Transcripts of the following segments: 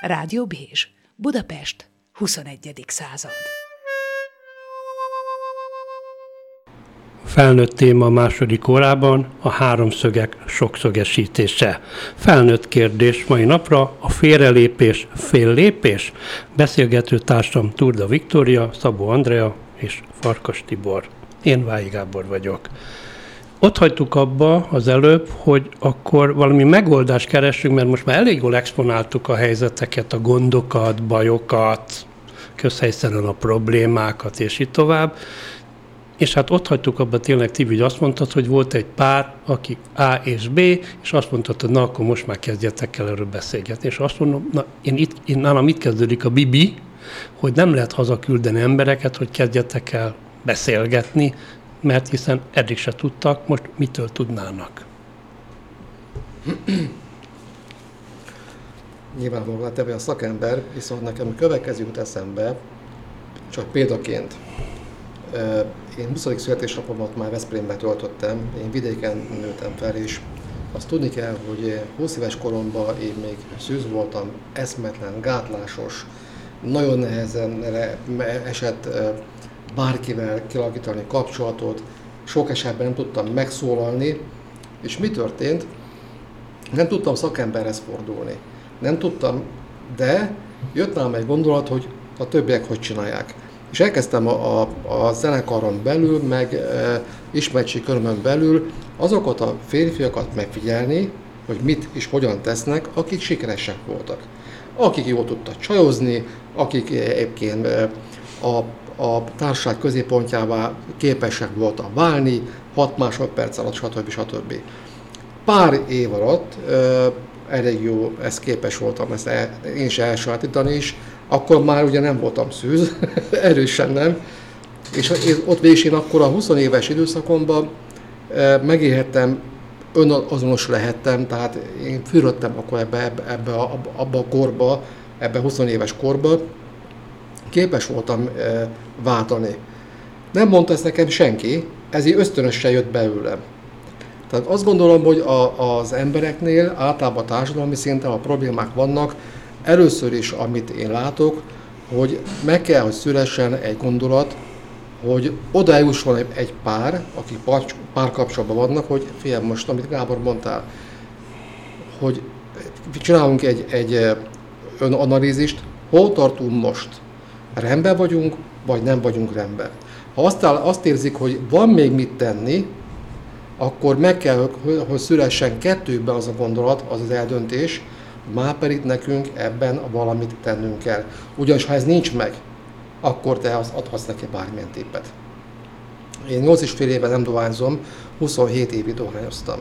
Rádió Bézs, Budapest, 21. század. Felnőtt téma a második órában a háromszögek sokszögesítése. Felnőtt kérdés mai napra a félrelépés, féllépés. Beszélgető társam Turda Viktória, Szabó Andrea és Farkas Tibor. Én Vályi Gábor vagyok. Ott hagytuk abba az előbb, hogy akkor valami megoldást keresünk, mert most már elég jól exponáltuk a helyzeteket, a gondokat, bajokat, közhelyszerűen a problémákat, és így tovább. És hát ott hagytuk abba tényleg, Tibi, hogy azt mondtad, hogy volt egy pár, aki A és B, és azt mondtad, hogy na, akkor most már kezdjetek el erről beszélgetni. És azt mondom, na, én itt, én, nálam itt kezdődik a bibi, hogy nem lehet hazaküldeni embereket, hogy kezdjetek el beszélgetni, mert hiszen eddig se tudtak, most mitől tudnának? Nyilvánvalóan te a szakember, viszont nekem a következő jut eszembe, csak példaként. Én 20. születésnapomat már Veszprémben töltöttem, én vidéken nőttem fel, és azt tudni kell, hogy 20 éves koromban én még szűz voltam, eszmetlen, gátlásos, nagyon nehezen esett bárkivel kialakítani kapcsolatot, sok esetben nem tudtam megszólalni, és mi történt? Nem tudtam szakemberhez fordulni. Nem tudtam, de jött nálam egy gondolat, hogy a többiek hogy csinálják. És elkezdtem a, a, a zenekaron belül, meg e, ismertség körömön belül azokat a férfiakat megfigyelni, hogy mit és hogyan tesznek, akik sikeresek voltak. Akik jól tudtak csajozni, akik egyébként a a társaság középpontjává képesek voltak válni, 6 másodperc alatt, stb. stb. Pár év alatt ö, elég jó, ez képes voltam ezt el, én is elsajátítani is, akkor már ugye nem voltam szűz, erősen nem, és ott végig én akkor a 20 éves időszakomban megélhettem, önazonos lehettem, tehát én fürödtem akkor ebbe, ebbe, ebbe, abba a korba, ebbe a 20 éves korba, képes voltam e, váltani. Nem mondta ezt nekem senki, ezért ösztönösen jött belőlem. Tehát azt gondolom, hogy a, az embereknél általában a társadalmi szinten a problémák vannak. Először is, amit én látok, hogy meg kell, hogy szülessen egy gondolat, hogy odájusson egy pár, akik párkapcsolatban vannak, hogy figyelj most, amit Gábor mondtál, hogy csinálunk egy, egy önanalízist, hol tartunk most? Rendben vagyunk, vagy nem vagyunk rendben. Ha azt, azt érzik, hogy van még mit tenni, akkor meg kell, hogy szülessen kettőben az a gondolat, az az eldöntés, már pedig nekünk ebben valamit tennünk kell. Ugyanis ha ez nincs meg, akkor te az adhatsz neki bármilyen tippet. Én 8 és fél éve nem dohányzom, 27 évig dohányoztam.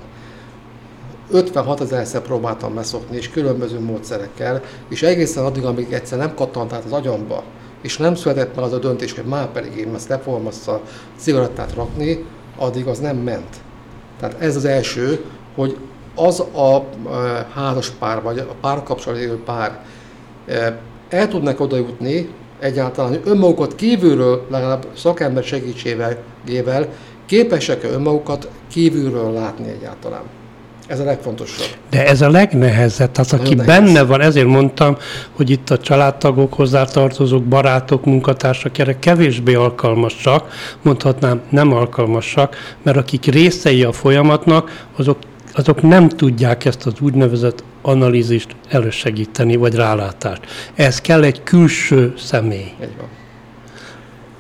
56 ezerszer próbáltam beszokni, és különböző módszerekkel, és egészen addig, amíg egyszer nem kattant át az agyamba, és nem született meg az a döntés, hogy már pedig én ezt le azt a cigarettát rakni, addig az nem ment. Tehát ez az első, hogy az a e, házas pár, vagy a párkapcsolat élő pár e, el tudnak oda jutni egyáltalán, hogy önmagukat kívülről, legalább szakember segítségével képesek-e önmagukat kívülről látni egyáltalán. Ez a legfontosabb. De ez a legnehezebb, tehát aki Nagyon benne van, ezért mondtam, hogy itt a családtagok, hozzátartozók, barátok, munkatársak erre kevésbé alkalmasak, mondhatnám nem alkalmasak, mert akik részei a folyamatnak, azok, azok nem tudják ezt az úgynevezett analízist elősegíteni, vagy rálátást. Ez kell egy külső személy. Egy van.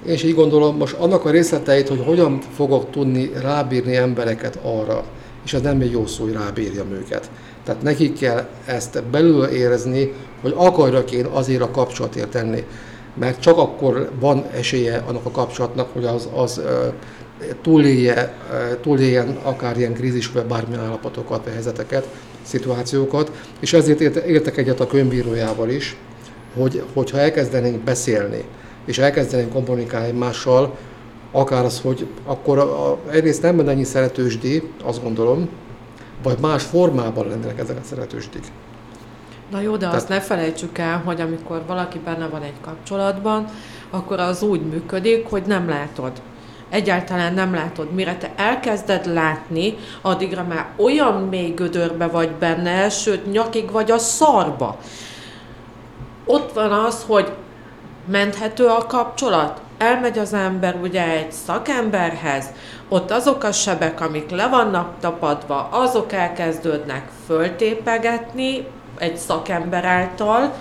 És így gondolom, most annak a részleteit, hogy hogyan fogok tudni rábírni embereket arra, és ez nem egy jó szó, hogy rábírjam őket. Tehát nekik kell ezt belül érezni, hogy akarjak én azért a kapcsolatért tenni. Mert csak akkor van esélye annak a kapcsolatnak, hogy az, az túlélje, túléljen akár ilyen krízis, vagy bármilyen állapotokat, vagy helyzeteket, szituációkat, és ezért értek egyet a könyvírójával is, hogy, hogyha elkezdenénk beszélni, és elkezdenénk kommunikálni egymással, akár az, hogy akkor a, a, egyrészt nem lenne ennyi szeretősdi, azt gondolom, vagy más formában lennének ezek a szeretősdik. Na jó, de Tehát... azt ne felejtsük el, hogy amikor valaki benne van egy kapcsolatban, akkor az úgy működik, hogy nem látod. Egyáltalán nem látod. Mire te elkezded látni, addigra már olyan mély gödörbe vagy benne, sőt nyakig vagy a szarba. ott van az, hogy menthető a kapcsolat, elmegy az ember ugye egy szakemberhez, ott azok a sebek, amik le vannak tapadva, azok elkezdődnek föltépegetni egy szakember által,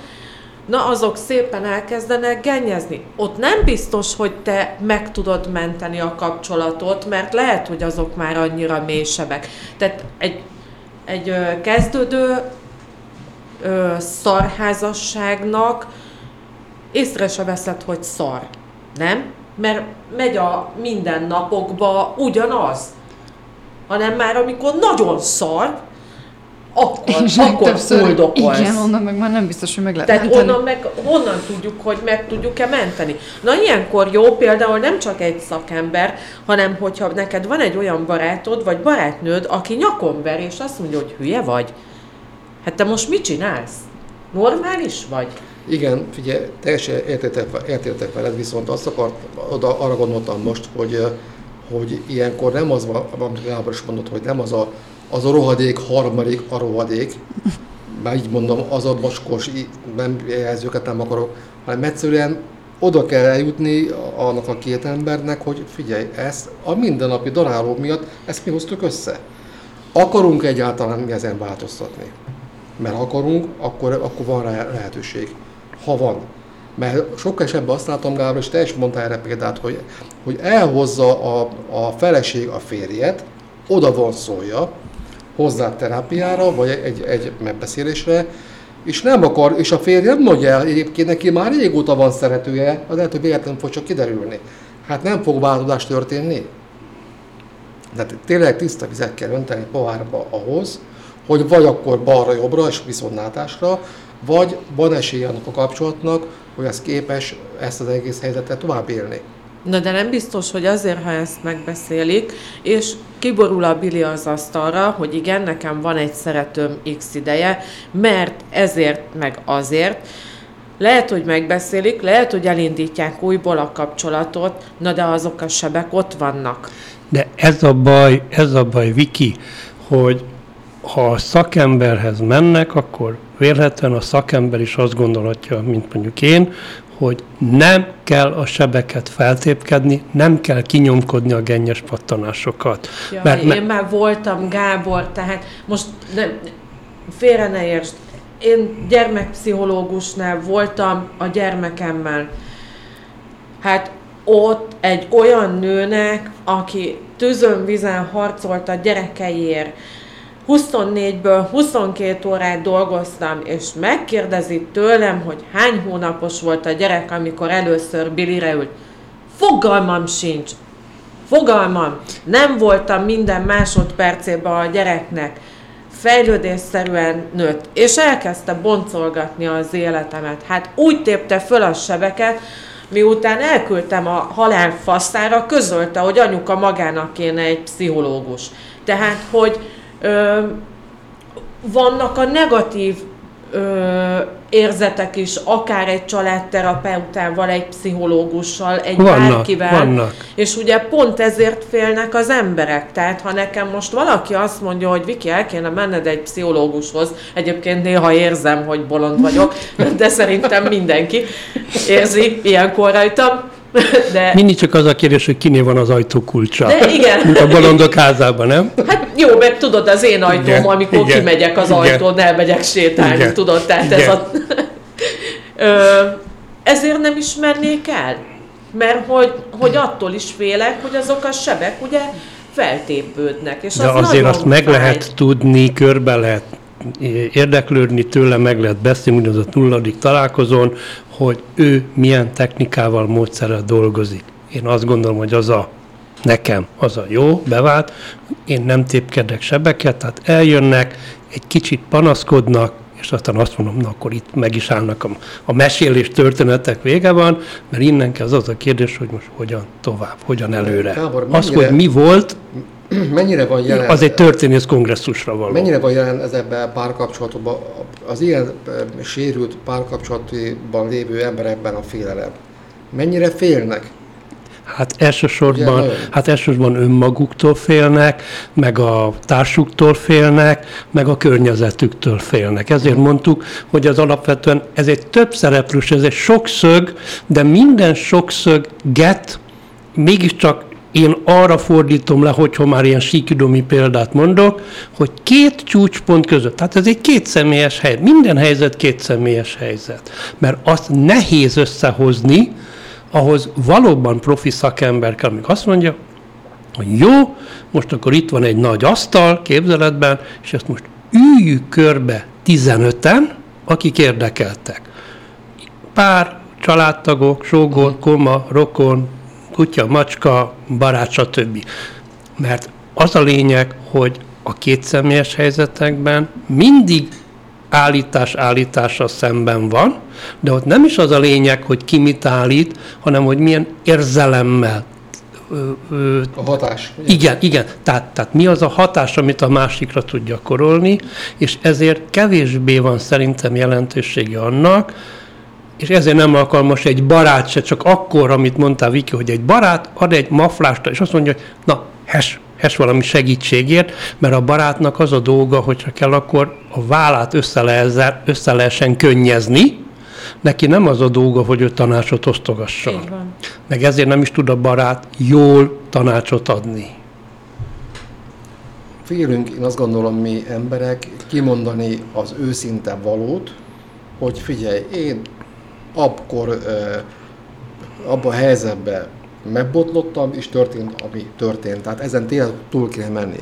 na azok szépen elkezdenek gennyezni. Ott nem biztos, hogy te meg tudod menteni a kapcsolatot, mert lehet, hogy azok már annyira mélysebek. Tehát egy, egy kezdődő ö, szarházasságnak észre se veszed, hogy szar. Nem? Mert megy a mindennapokba ugyanaz. Hanem már amikor nagyon szar, akkor, És akkor fuldokolsz. igen, onnan meg már nem biztos, hogy meg lehet Tehát menteni. onnan meg, honnan tudjuk, hogy meg tudjuk-e menteni? Na ilyenkor jó például nem csak egy szakember, hanem hogyha neked van egy olyan barátod, vagy barátnőd, aki nyakon ver, és azt mondja, hogy hülye vagy. Hát te most mit csinálsz? Normális vagy? Igen, figyelj, teljesen értétek veled, viszont azt akart, oda, arra gondoltam most, hogy, hogy ilyenkor nem az amit Gábor is mondott, hogy nem az a, az a rohadék harmadik a rohadék, már így mondom, az a mocskos í- nem jelzőket nem akarok, hanem egyszerűen oda kell eljutni annak a két embernek, hogy figyelj, ezt a mindennapi daráló miatt, ezt mi hoztuk össze. Akarunk egyáltalán mi ezen változtatni? Mert akarunk, akkor, akkor van rá lehetőség. Ha van. Mert sokkal esetben azt látom, Gábor, és te is mondtál erre példát, hogy, hogy elhozza a, a feleség a férjet, oda vonszolja, hozzá terápiára, vagy egy, egy megbeszélésre, és nem akar, és a férj nem mondja el, egyébként neki már régóta van szeretője, az lehet, hogy véletlenül fog csak kiderülni. Hát nem fog változás történni. De tényleg tiszta vizet kell önteni pohárba ahhoz, hogy vagy akkor balra-jobbra és viszontlátásra, vagy van esély annak a kapcsolatnak, hogy ez képes ezt az egész helyzetet tovább élni. Na de nem biztos, hogy azért, ha ezt megbeszélik, és kiborul a Billy az asztalra, hogy igen, nekem van egy szeretőm x ideje, mert ezért, meg azért, lehet, hogy megbeszélik, lehet, hogy elindítják újból a kapcsolatot, na de azok a sebek ott vannak. De ez a baj, ez a baj, Viki, hogy ha a szakemberhez mennek, akkor vélhetően a szakember is azt gondolhatja, mint mondjuk én, hogy nem kell a sebeket feltépkedni, nem kell kinyomkodni a gennyes pattanásokat. Ja, Mert- én már voltam Gábor, tehát most nem, félre ne értsd. Én gyermekpszichológusnál voltam a gyermekemmel. Hát ott egy olyan nőnek, aki tűzön vizen harcolt a gyerekeiért, 24-ből 22 órát dolgoztam, és megkérdezi tőlem, hogy hány hónapos volt a gyerek, amikor először Billyre ült. Fogalmam sincs. Fogalmam. Nem voltam minden másodpercében a gyereknek. Fejlődésszerűen nőtt, és elkezdte boncolgatni az életemet. Hát úgy tépte föl a sebeket, miután elküldtem a halál faszára, közölte, hogy anyuka magának kéne egy pszichológus. Tehát, hogy ö, vannak a negatív ö, érzetek is, akár egy családterapeutával, egy pszichológussal, egy Vannak, bárkivel. vannak. És ugye pont ezért félnek az emberek. Tehát ha nekem most valaki azt mondja, hogy Viki, el kéne menned egy pszichológushoz, egyébként néha érzem, hogy bolond vagyok, de szerintem mindenki érzi ilyenkor rajtam. De, Mindig csak az a kérdés, hogy kinél van az ajtó kulcsa. de igen. Mint a bolondok házában, nem? Hát jó, meg tudod, az én ajtóm, Igen, amikor igen, kimegyek az igen. ajtón, elmegyek sétálni, Igen, tudod, tehát ez igen. a... Ö, ezért nem ismernék el? Mert hogy, hogy attól is félek, hogy azok a sebek ugye feltépődnek, és De az azért azt meg fáj. lehet tudni, körbe lehet érdeklődni tőle, meg lehet beszélni mindaz a nulladik találkozón, hogy ő milyen technikával, módszerrel dolgozik. Én azt gondolom, hogy az a nekem az a jó, bevált, én nem tépkedek sebeket, tehát eljönnek, egy kicsit panaszkodnak, és aztán azt mondom, na akkor itt meg is állnak a, a mesélés történetek vége van, mert innen kell az az a kérdés, hogy most hogyan tovább, hogyan előre. Gábor, az, mennyire- hogy mi volt, Mennyire van jelen, az egy történész kongresszusra való. mennyire van jelen ez ebben a párkapcsolatban, az ilyen sérült párkapcsolatban lévő emberekben a félelem? Mennyire félnek? Hát elsősorban, hát elsősorban önmaguktól félnek, meg a társuktól félnek, meg a környezetüktől félnek. Ezért mondtuk, hogy az alapvetően ez egy több szereplős, ez egy sokszög, de minden sokszöget mégiscsak én arra fordítom le, hogyha már ilyen síkidomi példát mondok, hogy két csúcspont között, tehát ez egy kétszemélyes helyzet, minden helyzet kétszemélyes helyzet, mert azt nehéz összehozni, ahhoz valóban profi szakember kell, amik azt mondja, hogy jó, most akkor itt van egy nagy asztal képzeletben, és ezt most üljük körbe 15-en, akik érdekeltek. Pár, családtagok, sógor, koma, rokon, kutya, macska, barát, stb. Mert az a lényeg, hogy a kétszemélyes helyzetekben mindig állítás állítása szemben van, de ott nem is az a lényeg, hogy ki mit állít, hanem hogy milyen érzelemmel. A hatás. Ugye? Igen, igen. Tehát, tehát mi az a hatás, amit a másikra tud gyakorolni, és ezért kevésbé van szerintem jelentősége annak, és ezért nem alkalmas egy barát se, csak akkor, amit mondtál Viki, hogy egy barát ad egy maflást, és azt mondja, hogy na, hes, hes valami segítségért, mert a barátnak az a dolga, hogyha kell, akkor a vállát össze, lehessen, össze lehessen könnyezni, neki nem az a dolga, hogy ő tanácsot osztogasson. Meg ezért nem is tud a barát jól tanácsot adni. Félünk, én azt gondolom, mi emberek kimondani az őszinte valót, hogy figyelj, én akkor abban a helyzetben megbotlottam, és történt, ami történt. Tehát ezen tényleg túl kéne menni.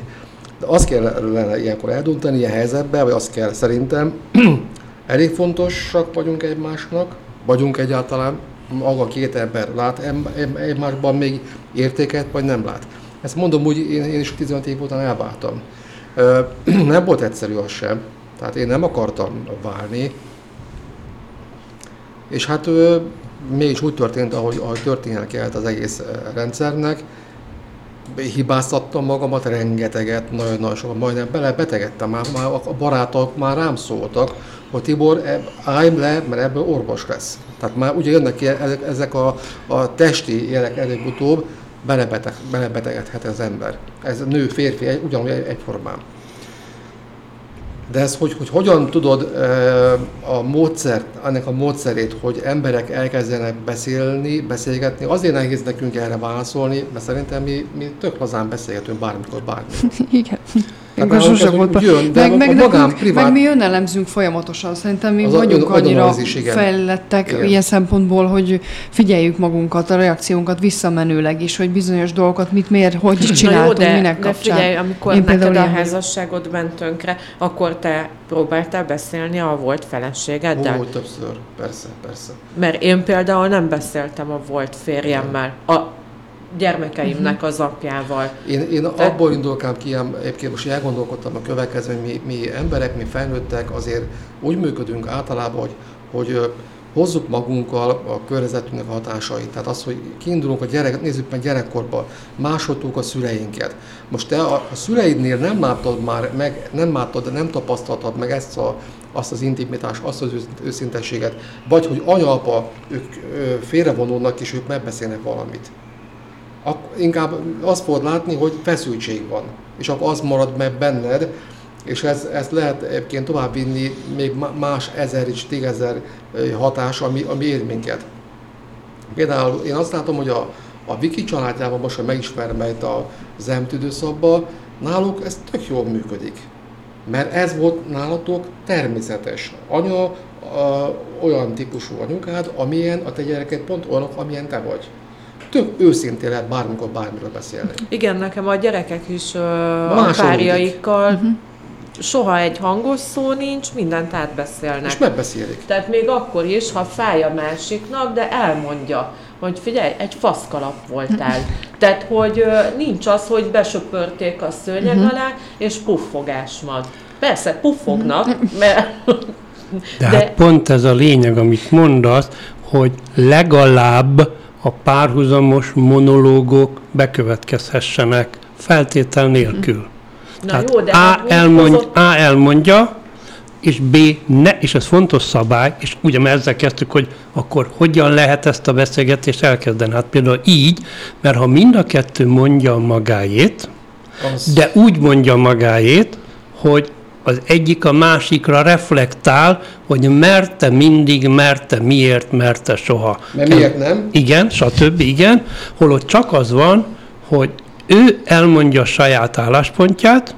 De azt kellene ilyenkor eldönteni ilyen helyzetben, vagy azt kell szerintem, elég fontosak vagyunk egymásnak, vagyunk egyáltalán, maga két ember lát egymásban még értéket, vagy nem lát. Ezt mondom úgy, én, én is 15 év után elváltam. Nem volt egyszerű az sem, tehát én nem akartam válni, és hát mégis úgy történt, ahogy, ahogy történnie kellett az egész rendszernek. Hibáztattam magamat rengeteget, nagyon-nagyon sokat, majdnem belebetegedtem, már, már a barátok már rám szóltak, hogy Tibor, e, állj le, mert ebből orvos lesz. Tehát már ugye jönnek ki ezek a, a testi jelek előbb-utóbb, belebeteg, belebetegedhet az ember. Ez nő, férfi, ugyanúgy egyformán. De ez, hogy, hogy hogyan tudod a módszert, ennek a módszerét, hogy emberek elkezdenek beszélni, beszélgetni, azért nehéz nekünk erre válaszolni, mert szerintem mi, mi tök lazán beszélgetünk bármikor, bármikor. Igen. Ilyenkor sosem volt. Jön, de meg, meg, magán, nekünk, privát... meg mi önelemzünk folyamatosan. Szerintem mi az vagyunk annyira fejlettek igen. ilyen szempontból, hogy figyeljük magunkat, a reakciónkat visszamenőleg is, hogy bizonyos dolgokat mit, miért, hogy csináltunk, jó, de, minek de kapcsán. figyelj, amikor Én neked a házasságod ment tönkre, akkor te próbáltál beszélni a volt feleségeddel? Ó, többször, persze, persze. Mert én például nem beszéltem a volt férjemmel. A, gyermekeimnek az apjával. Én, én Te... abból indulkám ki, egyébként most elgondolkodtam a következő, hogy mi, mi emberek, mi felnőttek azért úgy működünk általában, hogy, hogy hozzuk magunkkal a környezetünknek hatásait. Tehát az, hogy kiindulunk a gyerek, nézzük meg gyerekkorban, másoltuk a szüleinket. Most te a, a szüleidnél nem látod már meg, nem látod, nem tapasztaltad meg ezt a, azt az intimitást, azt az őszintességet, vagy hogy anya-apa, ők félrevonulnak és ők megbeszélnek valamit akkor inkább azt fogod látni, hogy feszültség van, és akkor az marad meg benned, és ez, ezt lehet egyébként továbbvinni még más ezer és tízezer hatás, ami, ami ér minket. Például én azt látom, hogy a, a Viki családjában most, hogy megismerem itt a ZEMT időszakban, náluk ez tök jól működik. Mert ez volt nálatok természetes. Anya a, olyan típusú anyukád, amilyen a te gyereket pont olyanok, amilyen te vagy tök őszintén lehet bármikor bármiről beszélni. Igen, nekem a gyerekek is uh, a párjaikkal uh-huh. soha egy hangos szó nincs, mindent átbeszélnek. És megbeszélik. Tehát még akkor is, ha fáj a másiknak, de elmondja hogy figyelj, egy faszkalap voltál. Tehát, hogy nincs az, hogy besöpörték a szőnyeg uh-huh. alá, és puffogás van. Persze, puffognak, uh-huh. mert... De, de hát pont ez a lényeg, amit mondasz, hogy legalább a párhuzamos monológok bekövetkezhessenek feltétel nélkül. Na Tehát jó, de A, hát elmond, hozott... A elmondja, és B, ne, és ez fontos szabály, és ugye mert ezzel kezdtük, hogy akkor hogyan lehet ezt a beszélgetést elkezdeni. Hát például így, mert ha mind a kettő mondja magáét, az... de úgy mondja magáét, hogy az egyik a másikra reflektál, hogy merte mindig, merte miért, merte soha. Mert miért nem? Igen, stb. igen, holott csak az van, hogy ő elmondja a saját álláspontját,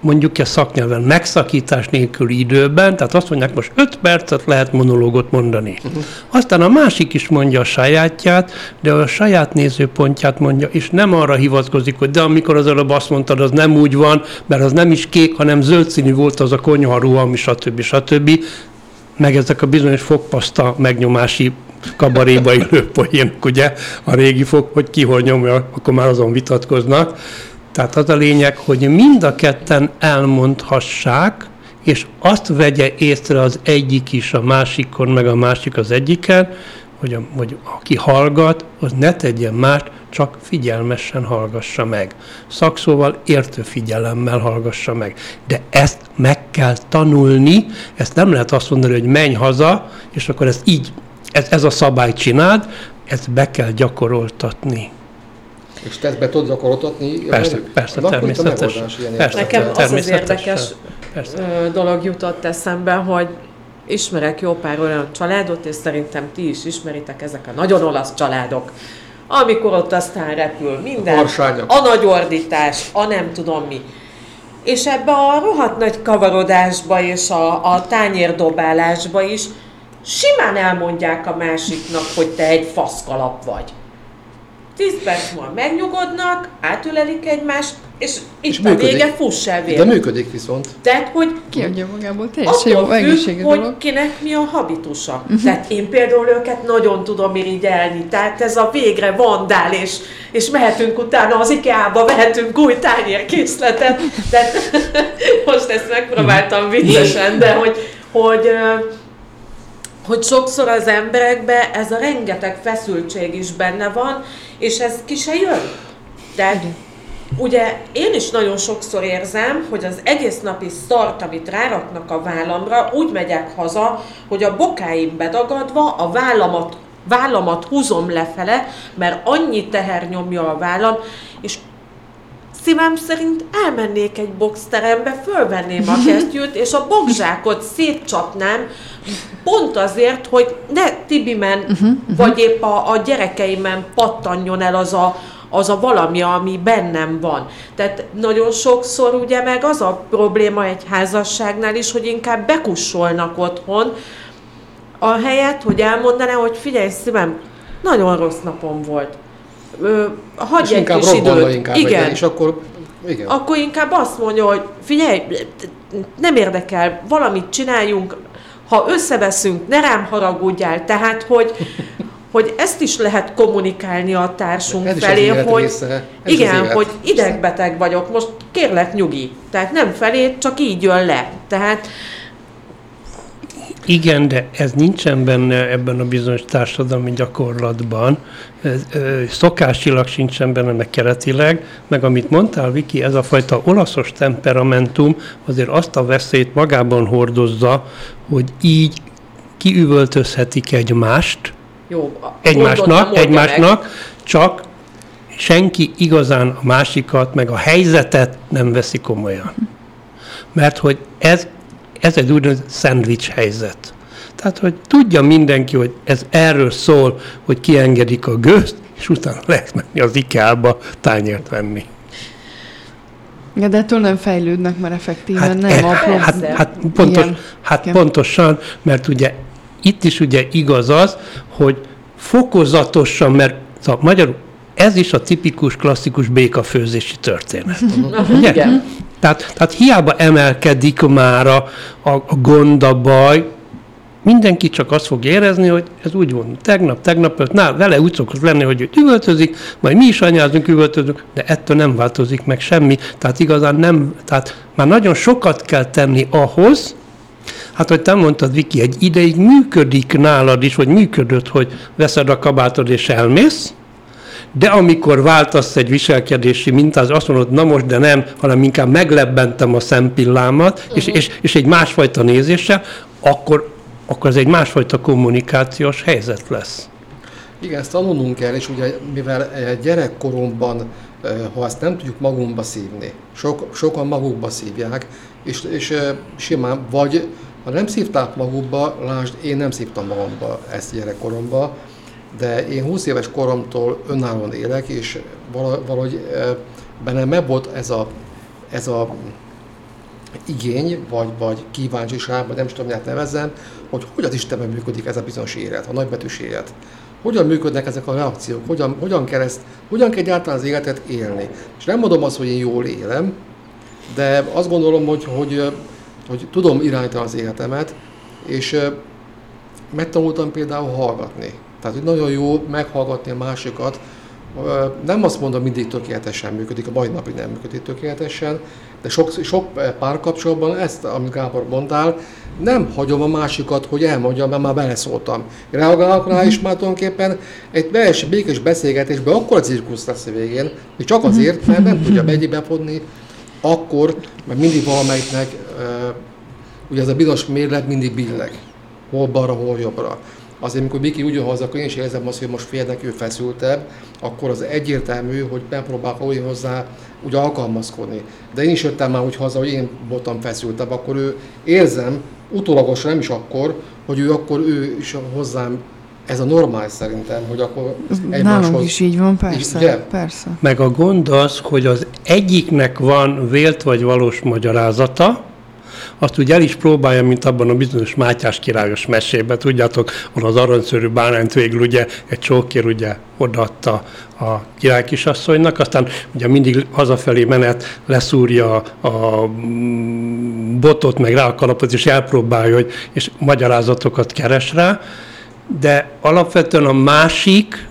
mondjuk a szaknyelven megszakítás nélkül időben, tehát azt mondják, most 5 percet lehet monológot mondani. Uh-huh. Aztán a másik is mondja a sajátját, de a saját nézőpontját mondja, és nem arra hivatkozik, hogy de amikor az előbb azt mondtad, az nem úgy van, mert az nem is kék, hanem zöld színű volt az a konyharú, ami stb. stb. Meg ezek a bizonyos fogpaszta megnyomási kabaréba élő poénok, ugye, a régi fog, hogy ki hol nyomja, akkor már azon vitatkoznak. Tehát az a lényeg, hogy mind a ketten elmondhassák, és azt vegye észre az egyik is a másikon, meg a másik az egyiken, hogy, a, hogy aki hallgat, az ne tegyen mást, csak figyelmesen hallgassa meg. Szakszóval értő figyelemmel hallgassa meg. De ezt meg kell tanulni, ezt nem lehet azt mondani, hogy menj haza, és akkor ezt így, ez, ez a szabály csináld, ezt be kell gyakoroltatni. És te ezt be tudod gyakoroltatni? Persze, a persze, természetesen. Persze, Nekem az az érdekes persze. dolog jutott eszembe, hogy ismerek jó pár olyan családot, és szerintem ti is ismeritek ezek a nagyon olasz családok, amikor ott aztán repül minden, Harsányok. a nagy ordítás, a nem tudom mi. És ebbe a rohadt nagy kavarodásba és a, a tányérdobálásba is simán elmondják a másiknak, hogy te egy faszkalap vagy. 10 perc múlva megnyugodnak, átülelik egymást, és itt és a működik. vége, fuss el vér. De működik viszont. Tehát, hogy Kiadja magából teljesen jó egészségű hogy dolog. kinek mi a habitusa. Uh-huh. Tehát én például őket nagyon tudom irigyelni. Tehát ez a végre vandál, és, és mehetünk utána az IKEA-ba, vehetünk új tányérkészletet. Tehát most ezt megpróbáltam viccesen, de hogy, hogy hogy sokszor az emberekbe ez a rengeteg feszültség is benne van, és ez ki se jön. De ugye én is nagyon sokszor érzem, hogy az egész napi szart, amit ráraknak a vállamra, úgy megyek haza, hogy a bokáim bedagadva a vállamat, vállamat húzom lefele, mert annyi teher nyomja a vállam, és szívem szerint elmennék egy boxterembe, fölvenném a kesztyűt, és a boxzsákot szétcsapnám, pont azért, hogy ne Tibimen, uh-huh, uh-huh. vagy épp a, a gyerekeimen pattanjon el az a, az a valami, ami bennem van. Tehát nagyon sokszor ugye meg az a probléma egy házasságnál is, hogy inkább bekussolnak otthon, a helyet, hogy elmondaná, hogy figyelj szívem, nagyon rossz napom volt ö, hagyj egy kis időt. Inkább igen. Egy, és akkor, igen. Akkor inkább azt mondja, hogy figyelj, nem érdekel, valamit csináljunk, ha összeveszünk, ne rám haragudjál, tehát, hogy, hogy ezt is lehet kommunikálni a társunk ez felé, hogy része, igen, hogy idegbeteg vagyok, most kérlek nyugi. Tehát nem felé, csak így jön le. Tehát igen, de ez nincsen benne ebben a bizonyos társadalmi gyakorlatban. Szokásilag sincsen benne, meg keretileg, meg amit mondtál, Viki, ez a fajta olaszos temperamentum azért azt a veszélyt magában hordozza, hogy így kiüvöltözhetik egymást, Jó, egymásnak, egymásnak, meg. csak senki igazán a másikat, meg a helyzetet nem veszi komolyan. Mert hogy ez ez egy úgynevezett szendvics helyzet. Tehát, hogy tudja mindenki, hogy ez erről szól, hogy kiengedik a gőzt, és utána lehet menni az IKEA-ba tányért venni. Ja, de ettől nem fejlődnek, mert effektíven hát, nem e, apró. Hát, hát, pontos, hát pontosan, mert ugye itt is ugye igaz az, hogy fokozatosan, mert szóval magyarul ez is a tipikus, klasszikus békafőzési történet. Ugye? Igen. Tehát, tehát hiába emelkedik már a, a, a gond, a baj, mindenki csak azt fog érezni, hogy ez úgy van, tegnap, tegnap, na, vele úgy szokott lenni, hogy ő üvöltözik, majd mi is anyázunk, üvöltözünk, de ettől nem változik meg semmi. Tehát igazán nem, tehát már nagyon sokat kell tenni ahhoz, Hát, hogy te mondtad, Viki, egy ideig működik nálad is, vagy működött, hogy veszed a kabátod és elmész, de amikor váltasz egy viselkedési mintát, azt mondod, na most, de nem, hanem inkább meglebbentem a szempillámat, uh-huh. és, és, és egy másfajta nézéssel, akkor, akkor ez egy másfajta kommunikációs helyzet lesz. Igen, ezt tanulnunk kell, és ugye mivel gyerekkoromban, ha ezt nem tudjuk magunkba szívni, sok, sokan magukba szívják, és, és simán, vagy ha nem szívták magukba, lásd, én nem szívtam magamba ezt gyerekkoromban, de én 20 éves koromtól önállóan élek, és valahogy bennem meg volt ez a, ez a igény, vagy, vagy kíváncsiság, vagy nem is tudom, miért nevezzem, hogy hogy az Istenben működik ez a bizonyos élet, a nagybetűs élet. Hogyan működnek ezek a reakciók, hogyan, hogyan, kell, ezt, hogyan kell egyáltalán az életet élni. És nem mondom azt, hogy én jól élem, de azt gondolom, hogy, hogy, hogy tudom irányítani az életemet, és megtanultam például hallgatni. Tehát, hogy nagyon jó meghallgatni a másikat. Nem azt mondom, mindig tökéletesen működik, a mai napig nem működik tökéletesen, de sok, sok párkapcsolatban ezt, amit Gábor mondtál, nem hagyom a másikat, hogy elmondjam, mert már beleszóltam. Reagálok rá, és már tulajdonképpen egy belső békés beszélgetésben akkor a cirkusz lesz a végén, és csak azért, mert nem tudja egyébe fogni, akkor, mert mindig valamelyiknek, ugye ez a bizonyos mérlet mindig billeg. Hol balra, hol jobbra. Azért, amikor Miki úgy jön haza, akkor én is érzem azt, hogy most félnek, ő feszültebb, akkor az egyértelmű, hogy megpróbálok olyan hozzá úgy alkalmazkodni. De én is jöttem már úgy haza, hogy én voltam feszültebb, akkor ő érzem, utólagos nem is akkor, hogy ő akkor ő is hozzám ez a normális szerintem, hogy akkor egymáshoz... Nálunk is így van, persze, így, persze. Meg a gond az, hogy az egyiknek van vélt vagy valós magyarázata, azt úgy el is próbálja, mint abban a bizonyos Mátyás királyos mesében, tudjátok, van az aranyszörű bárányt végül ugye egy csókér ugye odaadta a király kisasszonynak, aztán ugye mindig hazafelé menet leszúrja a botot, meg rá a kalapot, és elpróbálja, hogy, és magyarázatokat keres rá, de alapvetően a másik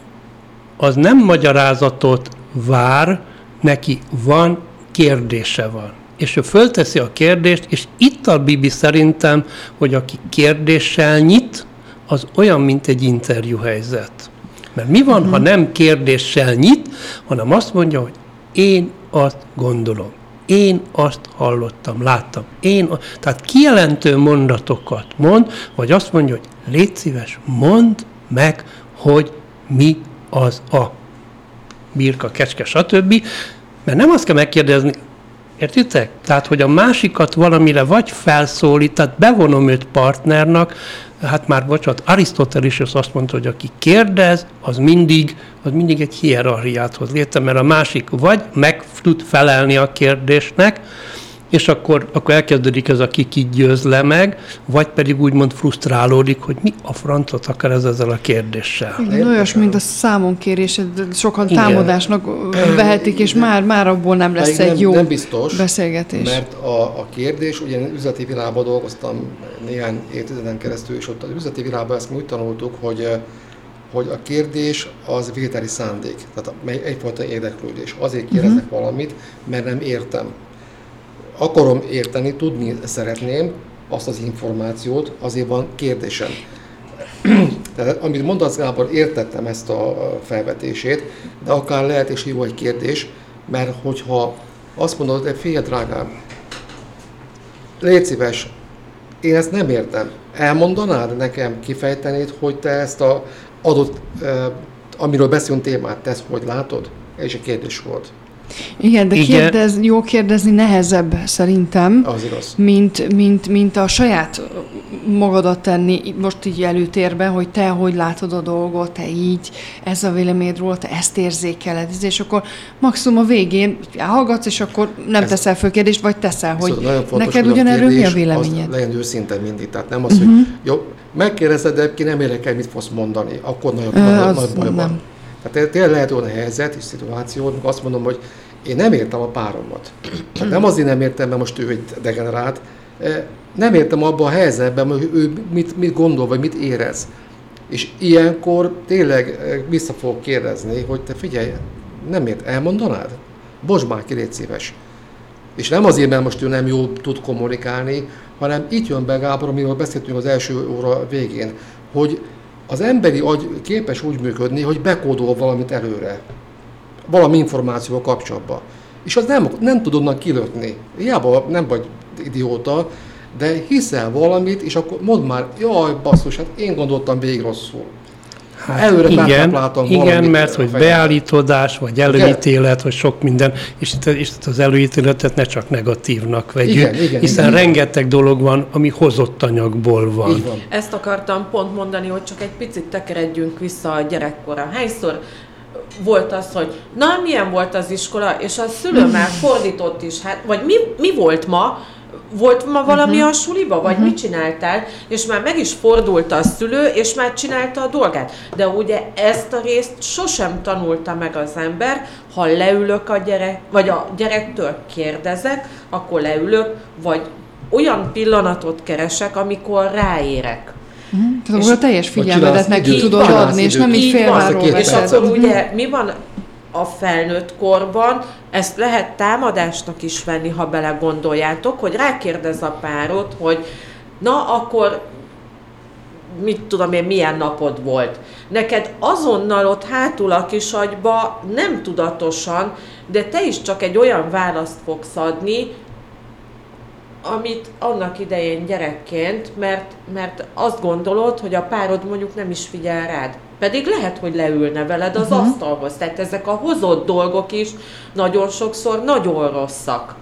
az nem magyarázatot vár, neki van kérdése van és ő fölteszi a kérdést, és itt a Bibi szerintem, hogy aki kérdéssel nyit, az olyan, mint egy interjúhelyzet. Mert mi van, uh-huh. ha nem kérdéssel nyit, hanem azt mondja, hogy én azt gondolom, én azt hallottam, láttam, én, tehát kijelentő mondatokat mond, vagy azt mondja, hogy légy szíves, mondd meg, hogy mi az a birka, kecske, stb. Mert nem azt kell megkérdezni, Értitek? Tehát, hogy a másikat valamire vagy felszólít, tehát bevonom őt partnernak, hát már bocsánat, Arisztoteles is azt mondta, hogy aki kérdez, az mindig, az mindig egy hierarchiát hoz létre, mert a másik vagy meg tud felelni a kérdésnek, és akkor, akkor elkezdődik ez a kikit győz le meg, vagy pedig úgymond frusztrálódik, hogy mi a francot akar ez ezzel a kérdéssel. Igen, olyas, mint a számonkérés, sokan Igen. támadásnak vehetik, és már, már abból nem lesz Pedig egy nem, jó nem biztos, beszélgetés. Mert a, a kérdés, ugye én üzleti világban dolgoztam néhány évtizeden keresztül, és ott az üzleti világban ezt mi úgy tanultuk, hogy hogy a kérdés az vételi szándék, tehát egyfajta érdeklődés. Azért kérdezek uh-huh. valamit, mert nem értem akarom érteni, tudni szeretném azt az információt, azért van kérdésem. Tehát amit mondasz Gábor, értettem ezt a felvetését, de akár lehet is jó egy kérdés, mert hogyha azt mondod, hogy figyelj drágám, légy szíves, én ezt nem értem. Elmondanád nekem, kifejtenéd, hogy te ezt a adott, amiről beszélünk témát, te ezt hogy látod? Ez is egy kérdés volt. Igen, de Igen. Kérdez, jó kérdezni nehezebb szerintem, az igaz. Mint, mint, mint a saját magadat tenni most így előtérbe, hogy te hogy látod a dolgot, te így, ez a véleményed róla, te ezt érzékeled, és akkor maximum a végén hallgatsz, és akkor nem ez, teszel föl kérdést, vagy teszel, hogy fontos, neked ugyanerről mi a véleményed? Az legyen őszinte mindig, tehát nem az, uh-huh. hogy jó, megkérdezed, de ki nem érek el, mit fogsz mondani, akkor nagyon uh, nagy baj van. Tehát tényleg lehet olyan helyzet és szituáció, amikor azt mondom, hogy én nem értem a páromat. Tehát nem azért nem értem, mert most ő egy degenerált, eh, nem értem abban a helyzetben, hogy ő mit, mit gondol, vagy mit érez. És ilyenkor tényleg eh, vissza fogok kérdezni, hogy te figyelj, nem ért, elmondanád? Bocs már ki, légy szíves. És nem azért, mert most ő nem jól tud kommunikálni, hanem itt jön be Gábor, amiről beszéltünk az első óra végén, hogy az emberi agy képes úgy működni, hogy bekódol valamit előre. valami információ kapcsolatban. És az nem, nem tudodnak kilökni. Hiába nem vagy idióta, de hiszel valamit, és akkor mondd már, jaj, basszus, hát én gondoltam végig rosszul. Hát Előre igen, igen mert hogy beállítódás, vagy előítélet, vagy sok minden, és itt, és itt az előítéletet ne csak negatívnak vegyük, igen, igen, hiszen igen. rengeteg dolog van, ami hozott anyagból van. van. Ezt akartam pont mondani, hogy csak egy picit tekeredjünk vissza a gyerekkora. Hányszor volt az, hogy na, milyen volt az iskola, és a szülő már fordított is, hát, vagy mi, mi volt ma, volt ma valami uh-huh. a suliba, vagy uh-huh. mit csináltál, és már meg is fordult a szülő, és már csinálta a dolgát. De ugye ezt a részt sosem tanulta meg az ember, ha leülök a gyerek, vagy a gyerektől kérdezek, akkor leülök, vagy olyan pillanatot keresek, amikor ráérek. Uh-huh. Tehát akkor a teljes figyelmedet neki tudod adni, és nem így félváról És akkor ugye mi van a felnőtt korban, ezt lehet támadásnak is venni, ha belegondoljátok, hogy rákérdez a párot, hogy na akkor mit tudom én, milyen napod volt. Neked azonnal ott hátul a kis agyba nem tudatosan, de te is csak egy olyan választ fogsz adni, amit annak idején gyerekként, mert, mert azt gondolod, hogy a párod mondjuk nem is figyel rád. Pedig lehet, hogy leülne veled az uh-huh. asztalhoz. Tehát ezek a hozott dolgok is nagyon sokszor nagyon rosszak.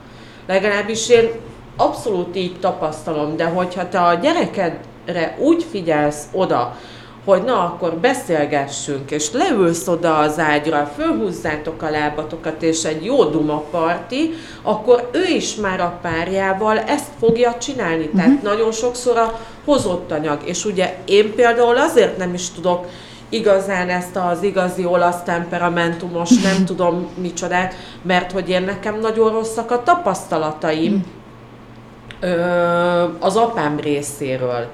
Legalábbis én abszolút így tapasztalom, de hogyha te a gyerekedre úgy figyelsz oda, hogy na, akkor beszélgessünk, és leülsz oda az ágyra, fölhúzzátok a lábatokat, és egy jó duma parti, akkor ő is már a párjával ezt fogja csinálni. Uh-huh. Tehát nagyon sokszor a hozott anyag. És ugye én például azért nem is tudok igazán ezt az igazi olasz temperamentumos, nem tudom micsodát, mert hogy én nekem nagyon rosszak a tapasztalataim mm. ö, az apám részéről.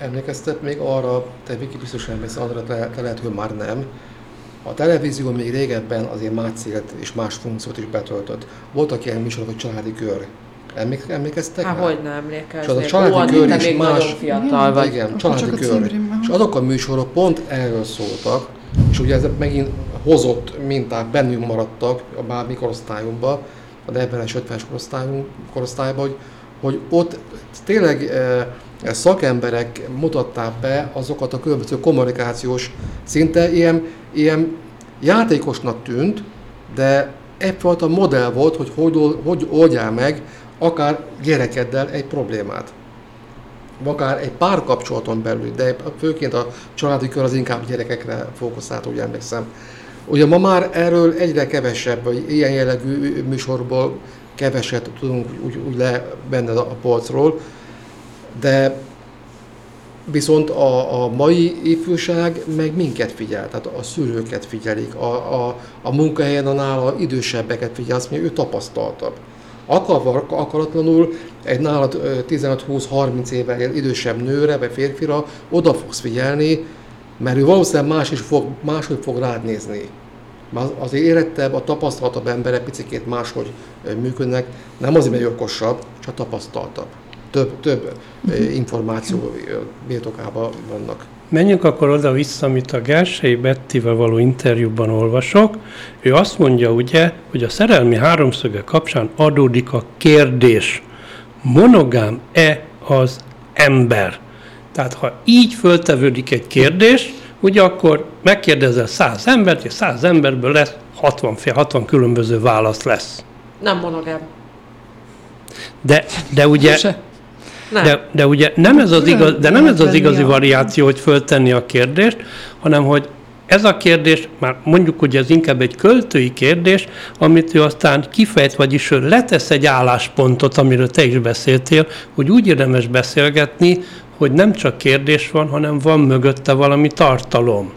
Emlékeztet még arra, te Viki biztos emlékszel, arra te, te lehet, hogy már nem, a televízió még régebben azért más célt és más funkciót is betöltött. Voltak ilyen műsorok, hogy családi kör. Emlék, emlékeztek? Há, hogy nem emlékeznék. És az a családi Ó, kör is más... fiatal vagy. Igen, családi kör. És azok a műsorok pont erről szóltak, és ugye ezek megint hozott minták bennünk maradtak a bármi korosztályunkban, a 40-es, 50-es korosztályunk, korosztályban, hogy, hogy ott tényleg e, szakemberek mutatták be azokat a különböző kommunikációs szinte ilyen, ilyen játékosnak tűnt, de egyfajta modell volt, hogy hogy, hogy oldjál meg akár gyerekeddel egy problémát. Akár egy párkapcsolaton belül, de főként a családi kör az inkább gyerekekre fókuszált, úgy emlékszem. Ugye ma már erről egyre kevesebb, vagy ilyen jellegű műsorból keveset tudunk úgy, úgy le benne a polcról, de viszont a, a mai ifjúság meg minket figyel, tehát a szülőket figyelik, a, a, a munkahelyen a nála idősebbeket figyel, azt mondja, ő tapasztaltabb akarva, akaratlanul egy nálad 15-20-30 évvel idősebb nőre vagy férfira oda fogsz figyelni, mert ő valószínűleg más is fog, máshogy fog rád nézni. Az érettebb, a tapasztaltabb emberek picikét máshogy működnek, nem azért, mert okosabb, csak tapasztaltabb. Több, több információ birtokában vannak. Menjünk akkor oda-vissza, amit a Gersei Bettivel való interjúban olvasok. Ő azt mondja ugye, hogy a szerelmi háromszöge kapcsán adódik a kérdés, monogám-e az ember? Tehát ha így föltevődik egy kérdés, ugye akkor megkérdezel száz embert, és száz emberből lesz 60, 60 különböző válasz lesz. Nem monogám. De, de ugye... Nem. De, de ugye nem ez az, igaz, de nem ez az igazi variáció, hogy föltenni a kérdést, hanem hogy ez a kérdés, már mondjuk, hogy ez inkább egy költői kérdés, amit ő aztán kifejt, vagyis ő letesz egy álláspontot, amiről te is beszéltél, hogy úgy érdemes beszélgetni, hogy nem csak kérdés van, hanem van mögötte valami tartalom.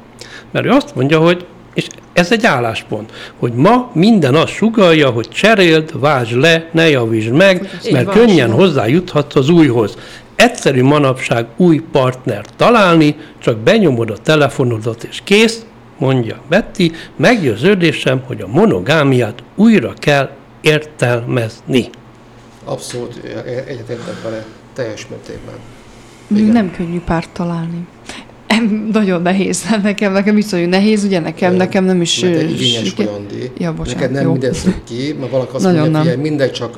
Mert ő azt mondja, hogy és ez egy álláspont, hogy ma minden azt sugalja, hogy cseréld, vázs le, ne javítsd meg, Így mert van, könnyen hozzájuthatsz az újhoz. Egyszerű manapság új partnert találni, csak benyomod a telefonodat és kész, mondja Betty, meggyőződésem, hogy a monogámiát újra kell értelmezni. Abszolút egyetértek vele teljes mértékben. Nem könnyű párt találni. Nem, nagyon nehéz. Nekem, nekem iszonyú nehéz, ugye nekem, Olyan, nekem nem is... Mert igényes folyandi. Ja, bocsánat, Neked nem jó. minden szük ki, mert valaki azt nagyon mondja, nem. mindegy, csak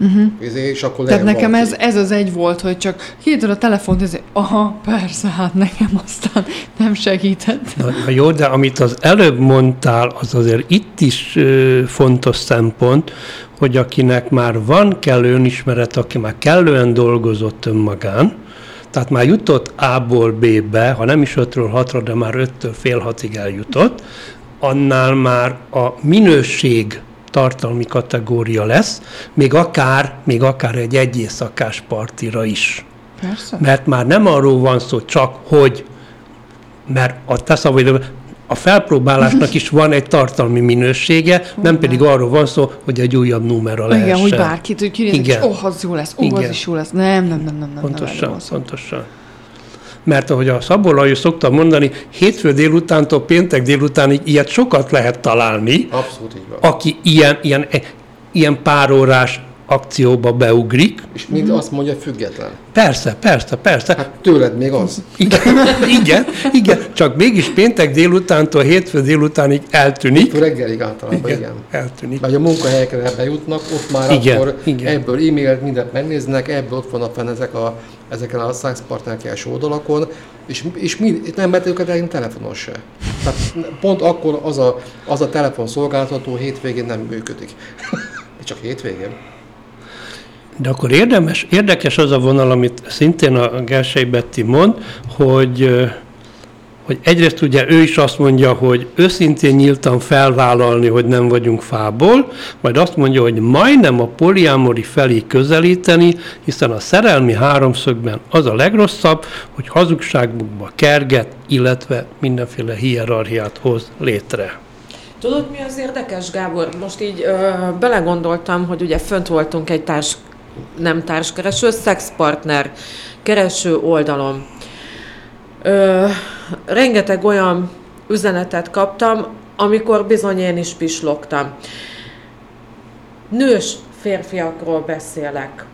Uh-huh. És akkor Tehát nekem ez, ez az egy volt, hogy csak kiírtad a telefont, ez aha, persze, hát nekem aztán nem segített. Na, na jó, de amit az előbb mondtál, az azért itt is ö, fontos szempont, hogy akinek már van kellő önismeret, aki már kellően dolgozott önmagán, tehát már jutott A-ból B-be, ha nem is 5-ről 6-ra, de már 5-től fél 6-ig eljutott, annál már a minőség tartalmi kategória lesz, még akár, még akár egy egyészakás partira is. Persze. Mert már nem arról van szó csak, hogy mert a te a felpróbálásnak is van egy tartalmi minősége, nem pedig arról van szó, hogy egy újabb numera lehessen. Igen, hogy bárkit, hogy kinézik, és oh, az jó lesz, oh, Igen. az is jó lesz. Nem, nem, nem, nem. nem pontosan, nem pontosan. Mert ahogy a Szabó Lajos szokta mondani, hétfő délutántól péntek délutánig ilyet sokat lehet találni. Abszolút így van. Aki ilyen, ilyen, ilyen párórás akcióba beugrik. És mind azt mondja, független. Persze, persze, persze. Hát tőled még az. Igen, igen, igen, csak mégis péntek délutántól hétfő délutánig eltűnik. Hétfő reggelig általában, igen. igen. Eltűnik. Vagy a munkahelyekre bejutnak, ott már igen, akkor igen. ebből e-mailt mindent megnéznek, ebből ott vannak fenn ezek a, ezeken a szexpartnerkes oldalakon, és, és mind, nem mert őket elég telefonon se. Tehát pont akkor az a, az a telefonszolgáltató hétvégén nem működik. Csak hétvégén. De akkor érdemes, érdekes az a vonal, amit szintén a Gersely Betty mond, hogy, hogy egyrészt ugye ő is azt mondja, hogy őszintén nyíltan felvállalni, hogy nem vagyunk fából, majd azt mondja, hogy majdnem a poliámori felé közelíteni, hiszen a szerelmi háromszögben az a legrosszabb, hogy hazugságukba kerget, illetve mindenféle hierarchiát hoz létre. Tudod, mi az érdekes, Gábor? Most így ö, belegondoltam, hogy ugye fönt voltunk egy társ nem társkereső, szexpartner kereső oldalon. Ö, rengeteg olyan üzenetet kaptam, amikor bizony én is pislogtam. Nős férfiakról beszélek,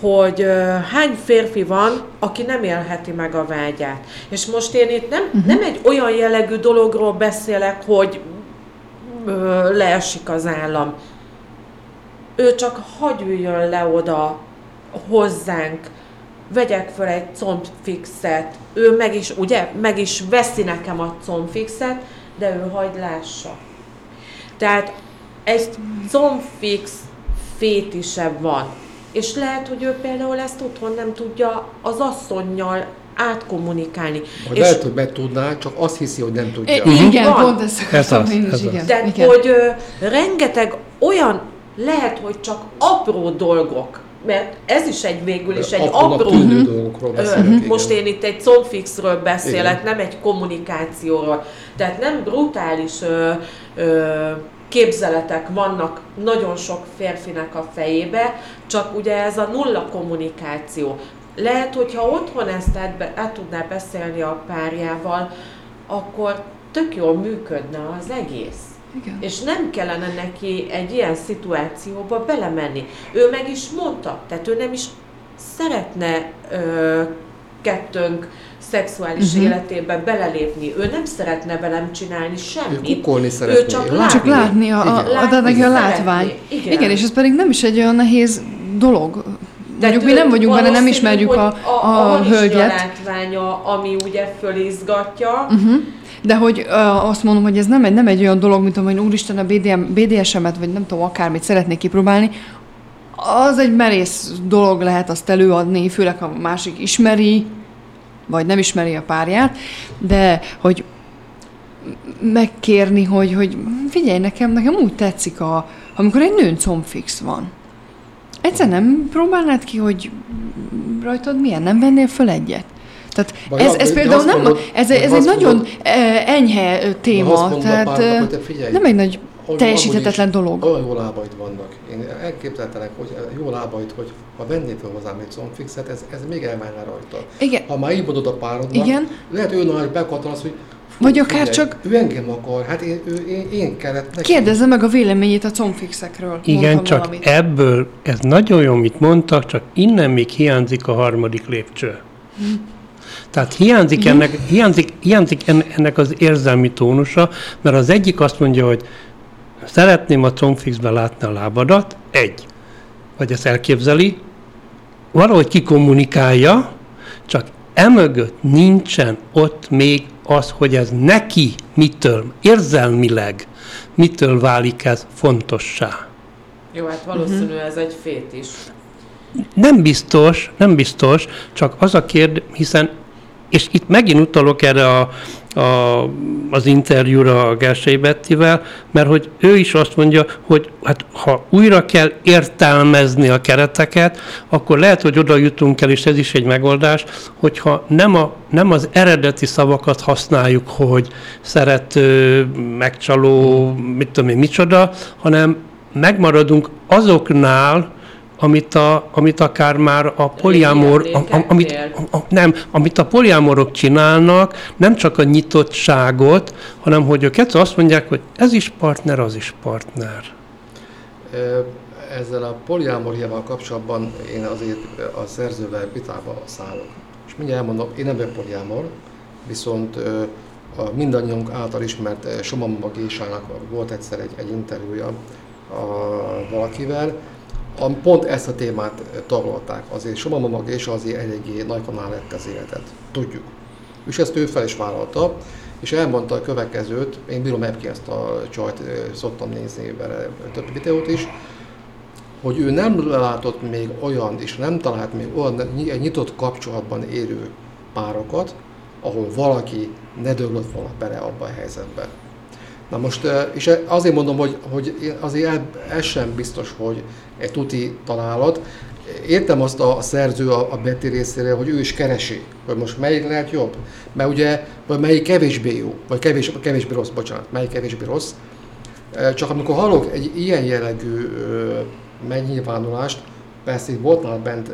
hogy ö, hány férfi van, aki nem élheti meg a vágyát. És most én itt nem, uh-huh. nem egy olyan jellegű dologról beszélek, hogy ö, leesik az állam, ő csak hagy üljön le oda hozzánk, vegyek fel egy combfixet, ő meg is, ugye, meg is veszi nekem a combfixet, de ő hagy lássa. Tehát egy combfix fétise van. És lehet, hogy ő például ezt otthon nem tudja az asszonynal átkommunikálni. Vagy és lehet, hogy meg tudná, csak azt hiszi, hogy nem tudja. Igen, van. pont ezt akartam ez én is, igen. Tehát, igen. hogy ö, rengeteg olyan lehet, hogy csak apró dolgok, mert ez is egy végül is egy apró... dolgokról beszélek, Most én itt egy combfixről beszélek, igen. nem egy kommunikációról. Tehát nem brutális ö, ö, képzeletek vannak nagyon sok férfinek a fejébe, csak ugye ez a nulla kommunikáció. Lehet, hogyha otthon ezt át, át tudná beszélni a párjával, akkor tök jól működne az egész. Igen. És nem kellene neki egy ilyen szituációba belemenni. Ő meg is mondta, tehát ő nem is szeretne ö, kettőnk szexuális uh-huh. életébe belelépni. Ő nem szeretne velem csinálni semmit. Ő szeretné. Ő csak látni. Csak látni a, a, a, látni a látvány. Igen. Igen, és ez pedig nem is egy olyan nehéz dolog. De Mondjuk mi nem vagyunk benne, nem ismerjük a, a, a, a hölgyet. a látványa, ami ugye fölizgatja, uh-huh. De hogy uh, azt mondom, hogy ez nem egy, nem egy olyan dolog, mint hogy úristen a BDM, BDSM-et, vagy nem tudom, akármit szeretnék kipróbálni, az egy merész dolog lehet azt előadni, főleg ha a másik ismeri, vagy nem ismeri a párját, de hogy megkérni, hogy, hogy figyelj, nekem, nekem úgy tetszik, a, amikor egy nőn combfix van. Egyszer nem próbálnád ki, hogy rajtad milyen, nem vennél föl egyet? Tehát ez, ez például nem, mondod, ez, ez egy nagyon mondod, enyhe téma, tehát párnak, figyelj, nem egy nagy teljesíthetetlen dolog. Olyan jó lábaid vannak. Én elképzeltelek, hogy jó lábaid, hogy ha vennél fel hozzám egy zombfixet, ez, ez még elmenne rajta. Igen. Ha már így mondod a párodnak, Igen. lehet ő nagy bekatlasz, hogy Fú, Vagy akár figyelj, csak... Ő engem akar, hát én, ő, én, én kellett neki. Kérdezze meg a véleményét a combfixekről. Igen, csak valamit. ebből, ez nagyon jó, amit mondtak, csak innen még hiányzik a harmadik lépcső. Hm. Tehát hiányzik mhm. ennek, hiányzik, hiányzik ennek az érzelmi tónusa, mert az egyik azt mondja, hogy szeretném a combfixben látni a lábadat, egy. Vagy ezt elképzeli, valahogy kikommunikálja, csak emögött nincsen ott még az, hogy ez neki mitől, érzelmileg mitől válik ez fontossá. Jó, hát valószínű uh-huh. ez egy fét is. Nem biztos, nem biztos, csak az a kérdés, hiszen, és itt megint utalok erre a, a, az interjúra a Gersei Bettivel, mert hogy ő is azt mondja, hogy hát ha újra kell értelmezni a kereteket, akkor lehet, hogy oda jutunk el, és ez is egy megoldás, hogyha nem, a, nem az eredeti szavakat használjuk, hogy szerető, megcsaló, mit tudom én, micsoda, hanem megmaradunk azoknál, amit, a, amit akár már a poliámor, a, a, amit, a, a, nem, amit a poliámorok csinálnak, nem csak a nyitottságot, hanem hogy ők azt mondják, hogy ez is partner, az is partner. Ezzel a poliámoriával kapcsolatban én azért a szerzővel vitába szállok. És mindjárt elmondom, én nem vagyok poliámor, viszont a mindannyiunk által ismert Somamma Gésának volt egyszer egy, egy interjúja a valakivel, pont ezt a témát tagolták. Azért Soma maga és azért eléggé nagy kanál lett az életet. Tudjuk. És ezt ő fel is vállalta, és elmondta a következőt, én bírom ebben ezt a csajt, szoktam nézni vele több videót is, hogy ő nem látott még olyan, és nem talált még olyan nyitott kapcsolatban élő párokat, ahol valaki ne döglött volna bele abba a helyzetbe. Na most, és azért mondom, hogy, hogy azért ez sem biztos, hogy egy tuti találat. Értem azt a szerző a, a Betty részére, hogy ő is keresi, hogy most melyik lehet jobb. Mert ugye, vagy melyik kevésbé jó, vagy kevés, kevésbé rossz, bocsánat, melyik kevésbé rossz. Csak amikor hallok egy ilyen jellegű megnyilvánulást, persze itt volt nál bent,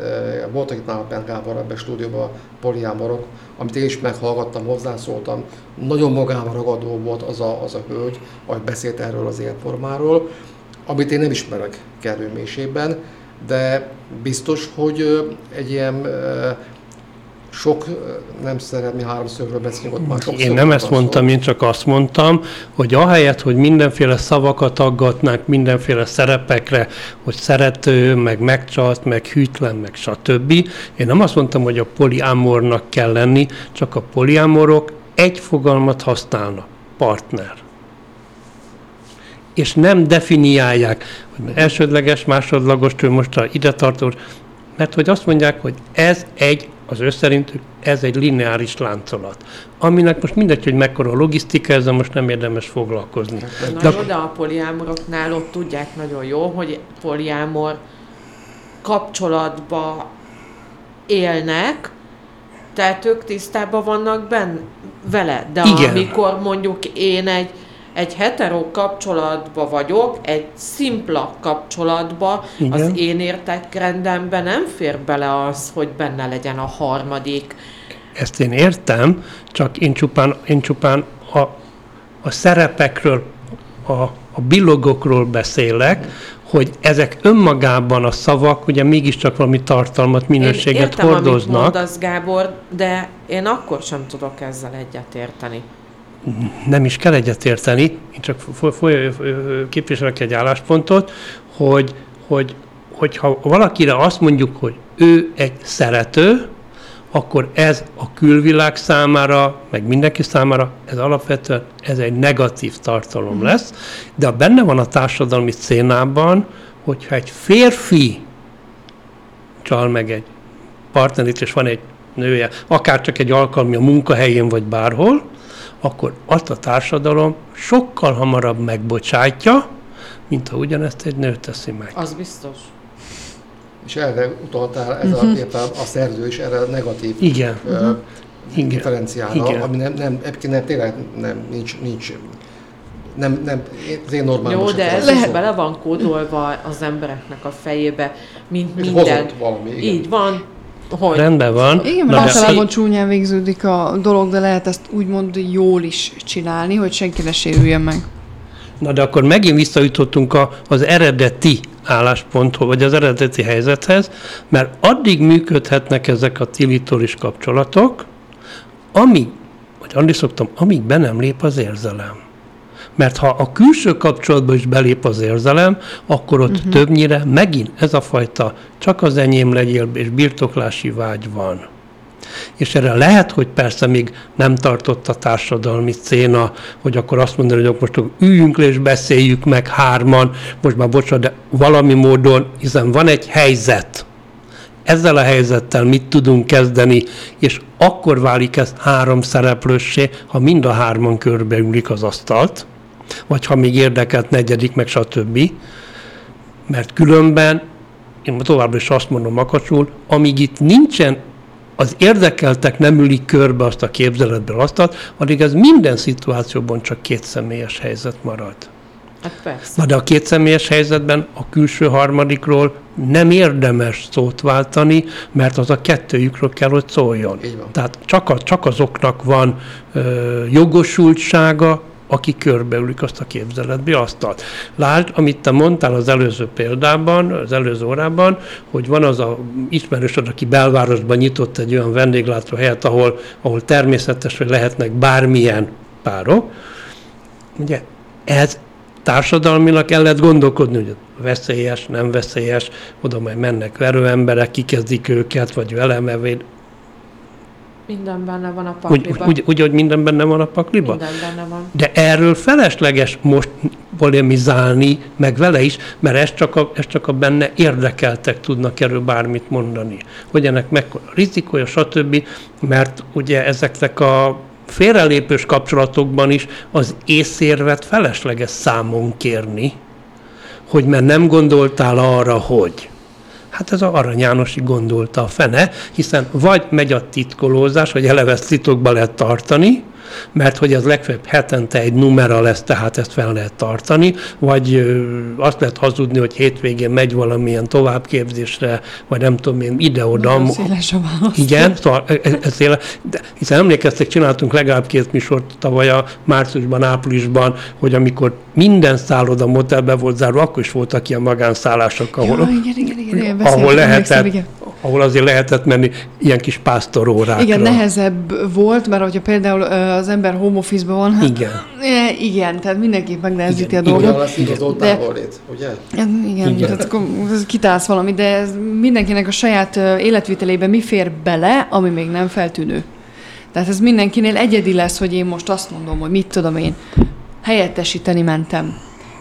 voltak itt nála bent Gábor ebben a stúdióban poliámorok, amit én is meghallgattam, hozzászóltam. Nagyon magával ragadó volt az a, az a hölgy, ahogy beszélt erről az életformáról amit én nem ismerek kellő mélységben, de biztos, hogy egy ilyen sok, nem szeretném háromszögről beszélni, ott már Én nem ezt mondtam, szó. én csak azt mondtam, hogy ahelyett, hogy mindenféle szavakat aggatnák mindenféle szerepekre, hogy szerető, meg megcsalt, meg hűtlen, meg stb. Én nem azt mondtam, hogy a poliámornak kell lenni, csak a poliámorok egy fogalmat használnak, partner és nem definiálják, hogy elsődleges, másodlagos, most a ide tartó, mert hogy azt mondják, hogy ez egy, az ő szerintük, ez egy lineáris láncolat, aminek most mindegy, hogy mekkora a logisztika, ezzel most nem érdemes foglalkozni. Na de, jó, de a poliámoroknál ott tudják nagyon jó, hogy poliámor kapcsolatba élnek, tehát ők tisztában vannak benne vele. De Igen. amikor mondjuk én egy egy hetero kapcsolatba vagyok, egy szimpla kapcsolatba, Igen. az én értekrendemben nem fér bele az, hogy benne legyen a harmadik. Ezt én értem, csak én csupán, én csupán a, a szerepekről, a, a bilogokról beszélek, hogy ezek önmagában a szavak ugye mégiscsak valami tartalmat, minőséget én értem, hordoznak. Amit mondasz, Gábor, de én akkor sem tudok ezzel egyetérteni nem is kell egyetérteni, én csak képviselek egy álláspontot, hogy, hogy, hogyha valakire azt mondjuk, hogy ő egy szerető, akkor ez a külvilág számára, meg mindenki számára, ez alapvetően ez egy negatív tartalom mm. lesz, de benne van a társadalmi szénában, hogyha egy férfi csal meg egy partnerit, és van egy nője, akár csak egy alkalmi a munkahelyén, vagy bárhol, akkor azt a társadalom sokkal hamarabb megbocsátja, mint ha ugyanezt egy nő teszi meg. Az biztos. És erre utaltál, ez uh-huh. a, a szerző is erre a negatív Igen. Uh, Igen. differenciára, Igen. ami nem, nem, nem, tényleg nem, nincs, nincs nem, nem, az én normális. Jó, de ez lehet bele van kódolva az embereknek a fejébe, mint minden. valami, igen. Így van, hogy? Rendben van. Igen, mert általában de... csúnyán végződik a dolog, de lehet ezt úgymond jól is csinálni, hogy senki ne sérüljen meg. Na de akkor megint visszajutottunk a, az eredeti állásponthoz, vagy az eredeti helyzethez, mert addig működhetnek ezek a tilitoris kapcsolatok, amíg, vagy Andi szoktam, amíg be nem lép az érzelem. Mert ha a külső kapcsolatba is belép az érzelem, akkor ott uh-huh. többnyire megint ez a fajta csak az enyém legyél, és birtoklási vágy van. És erre lehet, hogy persze még nem tartott a társadalmi széna, hogy akkor azt mondani, hogy most üljünk le és beszéljük meg hárman, most már bocsánat, de valami módon, hiszen van egy helyzet, ezzel a helyzettel mit tudunk kezdeni, és akkor válik ez három szereplőssé, ha mind a hárman körbeülik az asztalt, vagy ha még érdekelt negyedik, meg stb. Mert különben, én továbbra is azt mondom makacsul, amíg itt nincsen az érdekeltek nem ülik körbe azt a képzeletből asztalt, addig ez minden szituációban csak két személyes helyzet marad. Hát persze. Na de a két személyes helyzetben a külső harmadikról nem érdemes szót váltani, mert az a kettőjükről kell, hogy szóljon. Tehát csak, a, csak azoknak van ö, jogosultsága, aki körbeülik azt a képzeletbe asztalt. Lásd, amit te mondtál az előző példában, az előző órában, hogy van az a ismerősöd, aki belvárosban nyitott egy olyan vendéglátó helyet, ahol, ahol természetes, hogy lehetnek bármilyen párok. Ugye ez társadalmilag el lehet gondolkodni, hogy veszélyes, nem veszélyes, oda majd mennek verő emberek, kikezdik őket, vagy elemevéd, minden benne van a pakliba. Úgy, úgy, úgy, hogy minden benne van a pakliba? Minden benne van. De erről felesleges most polemizálni, meg vele is, mert ez csak a, ez csak a benne érdekeltek tudnak erről bármit mondani. Hogy ennek mekkora rizikója, stb. Mert ugye ezeknek a félrelépős kapcsolatokban is az észérvet felesleges számon kérni, hogy mert nem gondoltál arra, hogy. Hát ez a Arany Jánosi gondolta a fene, hiszen vagy megy a titkolózás, hogy eleve ezt titokba lehet tartani, mert hogy ez legfeljebb hetente egy numera lesz, tehát ezt fel lehet tartani, vagy azt lehet hazudni, hogy hétvégén megy valamilyen továbbképzésre, vagy nem tudom én, ide-oda. széles a válasz. Igen, szóval ez, e, ez széle, de, hiszen emlékeztek, csináltunk legalább két műsort tavaly a márciusban, áprilisban, hogy amikor minden szálloda motelbe volt zárva, akkor is voltak ilyen magánszállások, ahol, ja, igen, igen, igen, igen, ahol lehetett, igen ahol azért lehetett menni ilyen kis pásztorórákra. Igen, nehezebb volt, mert hogyha például az ember home office van, hát, igen. igen, tehát mindenképp megnehezíti a dolgot. Igen, lesz ugye? Igen, igen, igen. tehát akkor kitálsz valami, de ez mindenkinek a saját életvitelében mi fér bele, ami még nem feltűnő. Tehát ez mindenkinél egyedi lesz, hogy én most azt mondom, hogy mit tudom én, helyettesíteni mentem.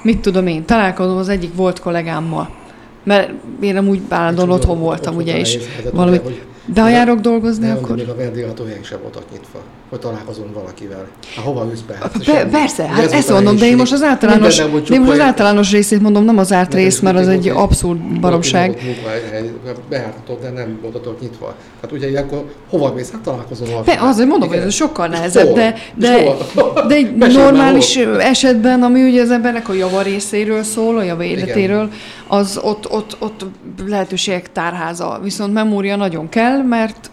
Mit tudom én, találkozom az egyik volt kollégámmal mert én amúgy állandóan otthon voltam, ugye, és valamit... De ha járok dolgozni, de akkor... Még a vendéglátóhelyek sem voltak nyitva, hogy találkozom valakivel. Hát hova ülsz be? Hát Pe- persze, hát ezt mondom, de én most az általános, de én most az általános részét mondom, nem az árt rész, mert az egy abszurd baromság. Behártatod, de nem voltatok nyitva. Hát ugye ilyenkor hova mész? Hát találkozom valakivel. Azért mondom, hogy ez sokkal nehezebb, de, de, de egy normális esetben, ami ugye az embernek a java részéről szól, a java életéről, az ott, ott, ott lehetőségek tárháza. Viszont memória nagyon kell, mert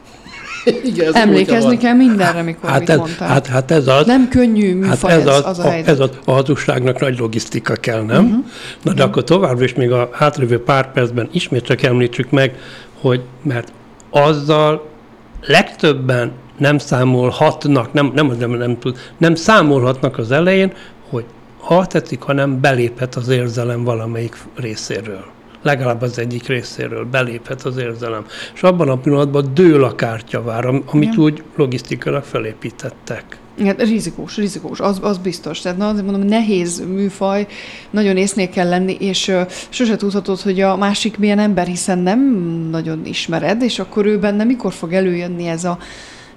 igen, Emlékezni kell mindenre, mikor hát mit ez, mondtál. Hát, hát ez az. Nem könnyű műfaj hát ez, az, az a, helyzet. Ez az, a hazugságnak nagy logisztika kell, nem? Uh-huh. Na de uh-huh. akkor továbbra is még a hátralévő pár percben ismét csak említsük meg, hogy mert azzal legtöbben nem számolhatnak, nem, nem, nem, nem, tud, nem számolhatnak az elején, hogy ha tetszik, hanem beléphet az érzelem valamelyik részéről legalább az egyik részéről beléphet az érzelem. És abban a pillanatban dől a kártyavár, amit ja. úgy logisztikailag felépítettek. Igen, rizikós, rizikós, az, az biztos. Tehát na, azért mondom, nehéz műfaj, nagyon észnél kell lenni, és uh, sose tudhatod, hogy a másik milyen ember, hiszen nem nagyon ismered, és akkor ő benne mikor fog előjönni ez a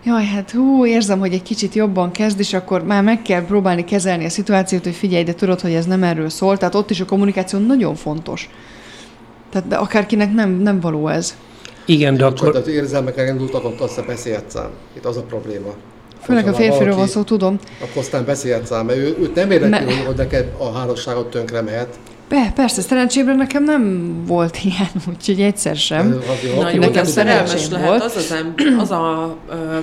jaj, hát hú, érzem, hogy egy kicsit jobban kezd, és akkor már meg kell próbálni kezelni a szituációt, hogy figyelj, de tudod, hogy ez nem erről szól. Tehát ott is a kommunikáció nagyon fontos. Tehát de akárkinek nem, nem való ez. Igen, de akkor... Tehát érzelmekkel indultak, ott azt beszélhetsz ám. Itt az a probléma. Főleg a férfiról van szó, tudom. Akkor aztán beszélhetsz ám, mert ő, őt nem érdekli, Me... hogy neked a házasságot tönkre mehet. Be, persze, szerencsére nekem nem volt ilyen, úgyhogy egyszer sem. Na jó, nekem szerelmes lehet volt. az, az, az a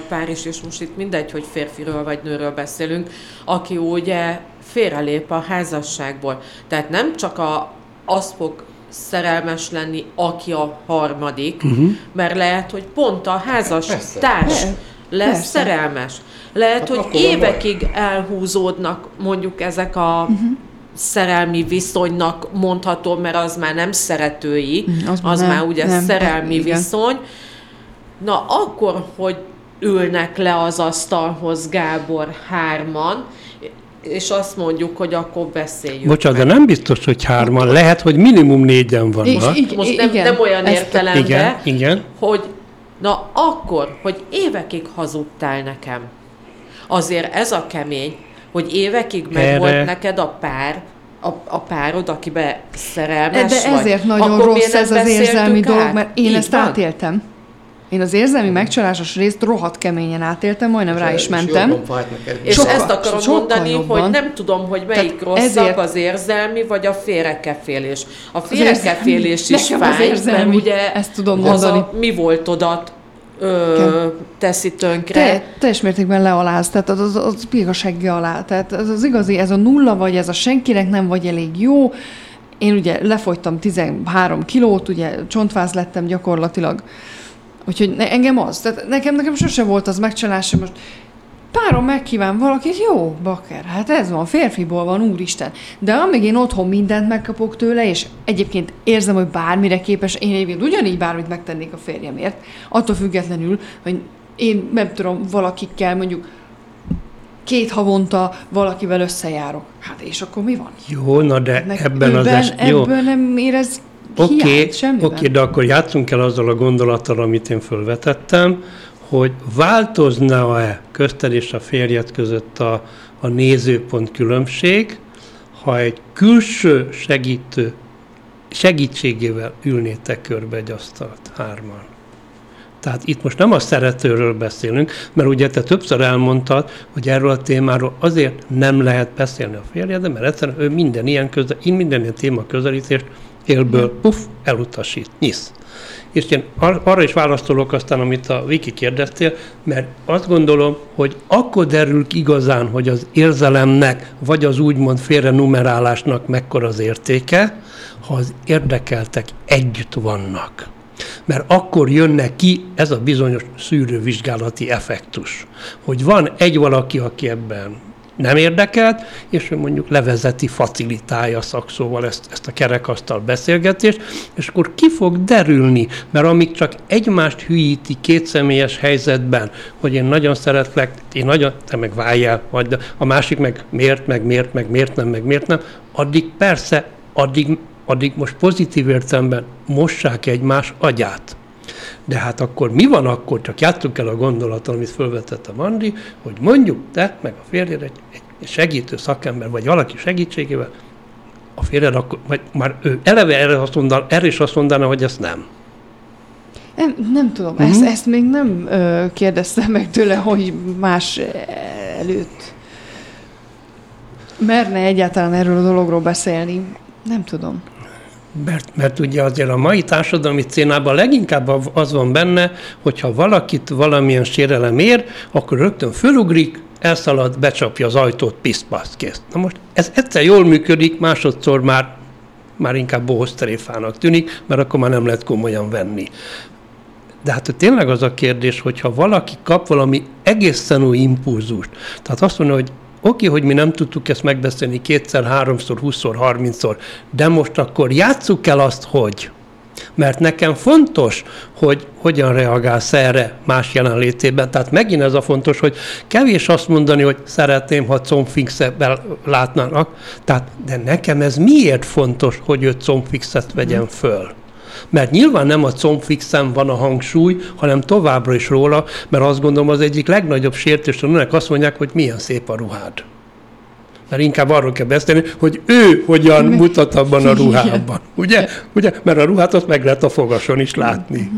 pár is, és most itt mindegy, hogy férfiről vagy nőről beszélünk, aki ugye félrelép a házasságból. Tehát nem csak a, azt fog szerelmes lenni, aki a harmadik, uh-huh. mert lehet, hogy pont a házas Persze. társ lesz Persze. szerelmes. Lehet, hát hogy évekig baj. elhúzódnak mondjuk ezek a uh-huh. szerelmi viszonynak mondható, mert az már nem szeretői, uh-huh. az, az nem, már ugye nem, szerelmi igen. viszony. Na akkor, hogy ülnek le az asztalhoz Gábor hárman, és azt mondjuk, hogy akkor beszéljünk Bocsánat, de nem biztos, hogy hárman. Lehet, hogy minimum négyen vannak. Most, most nem, nem olyan értelemben, igen, igen. hogy na akkor, hogy évekig hazudtál nekem. Azért ez a kemény, hogy évekig meg Erre... volt neked a pár, a, a párod, akibe szerelmes De ezért vagy. nagyon akkor rossz ez az érzelmi dolog, mert én Így ezt van? átéltem. Én az érzelmi megcsalásos részt rohadt keményen átéltem, majdnem és rá is mentem. És sokkal, ezt akarom mondani, jobban. hogy nem tudom, hogy melyik Tehát rosszabb ezért... az érzelmi, vagy a félrekefélés. A félrekefélés is fáj, mert ugye ezt tudom mondani. A, mi volt odat ö, teszi tönkre. Te, teljes mértékben lealáz, tehát az, az, az a segge alá. Tehát az, az igazi, ez a nulla vagy, ez a senkinek nem vagy elég jó. Én ugye lefogytam 13 kilót, ugye csontváz lettem gyakorlatilag. Úgyhogy ne, engem az, tehát nekem, nekem sose volt az megcsalás, most párom megkíván valakit, jó, bakker, hát ez van, férfiból van, úristen. De amíg én otthon mindent megkapok tőle, és egyébként érzem, hogy bármire képes, én egyébként ugyanígy bármit megtennék a férjemért, attól függetlenül, hogy én nem tudom, valakikkel mondjuk két havonta valakivel összejárok. Hát és akkor mi van? Jó, na de Nek ebben az es... Ebből jó. nem érez Oké, okay, okay, de akkor játszunk el azzal a gondolattal, amit én felvetettem, hogy változna-e közted és a férjed között a, a nézőpont különbség, ha egy külső segítő segítségével ülnétek körbe egy asztalt hárman. Tehát itt most nem a szeretőről beszélünk, mert ugye te többször elmondtad, hogy erről a témáról azért nem lehet beszélni a férjedem, mert egyszerűen ő minden ilyen, közel, minden ilyen téma közelítést élből puff, elutasít, nyisz. És én arra is választolok aztán, amit a Viki kérdeztél, mert azt gondolom, hogy akkor derül ki igazán, hogy az érzelemnek, vagy az úgymond félre numerálásnak mekkora az értéke, ha az érdekeltek együtt vannak. Mert akkor jönne ki ez a bizonyos szűrővizsgálati effektus, hogy van egy valaki, aki ebben nem érdekelt, és ő mondjuk levezeti, facilitálja szakszóval ezt, ezt a kerekasztal beszélgetést, és akkor ki fog derülni, mert amíg csak egymást hülyíti két személyes helyzetben, hogy én nagyon szeretlek, én nagyon, te meg váljál, vagy a másik meg miért, meg miért, meg miért nem, meg miért nem, addig persze, addig, addig most pozitív értelemben mossák egymás agyát. De hát akkor mi van akkor, csak játsszuk el a gondolatot, amit felvetett a Mandi, hogy mondjuk te, meg a férjed egy, egy segítő szakember, vagy valaki segítségével, a férjed akkor, vagy már ő eleve erre, azt mondaná, erre is azt mondaná, hogy ezt nem. Nem, nem tudom, mm-hmm. ezt, ezt még nem ö, kérdeztem meg tőle, hogy más előtt merne egyáltalán erről a dologról beszélni. Nem tudom. Mert, mert ugye azért a mai társadalmi szénában leginkább az van benne, hogyha valakit valamilyen sérelem ér, akkor rögtön fölugrik, elszalad, becsapja az ajtót, piszpasz, kész. Na most ez egyszer jól működik, másodszor már, már inkább bohozteréfának tűnik, mert akkor már nem lehet komolyan venni. De hát tényleg az a kérdés, hogyha valaki kap valami egészen új impulzust, tehát azt mondja, hogy Oké, hogy mi nem tudtuk ezt megbeszélni kétszer, háromszor, húszszor, harmincszor, de most akkor játsszuk el azt, hogy. Mert nekem fontos, hogy hogyan reagálsz erre más jelenlétében. Tehát megint ez a fontos, hogy kevés azt mondani, hogy szeretném, ha combfixet látnának. Tehát, de nekem ez miért fontos, hogy ő combfixet vegyen föl? Mert nyilván nem a combfixen van a hangsúly, hanem továbbra is róla, mert azt gondolom az egyik legnagyobb sértés, önnek azt mondják, hogy milyen szép a ruhád. Mert inkább arról kell beszélni, hogy ő hogyan mutat abban a ruhában. Ugye? Ugye? Mert a ruhát azt meg lehet a fogason is látni.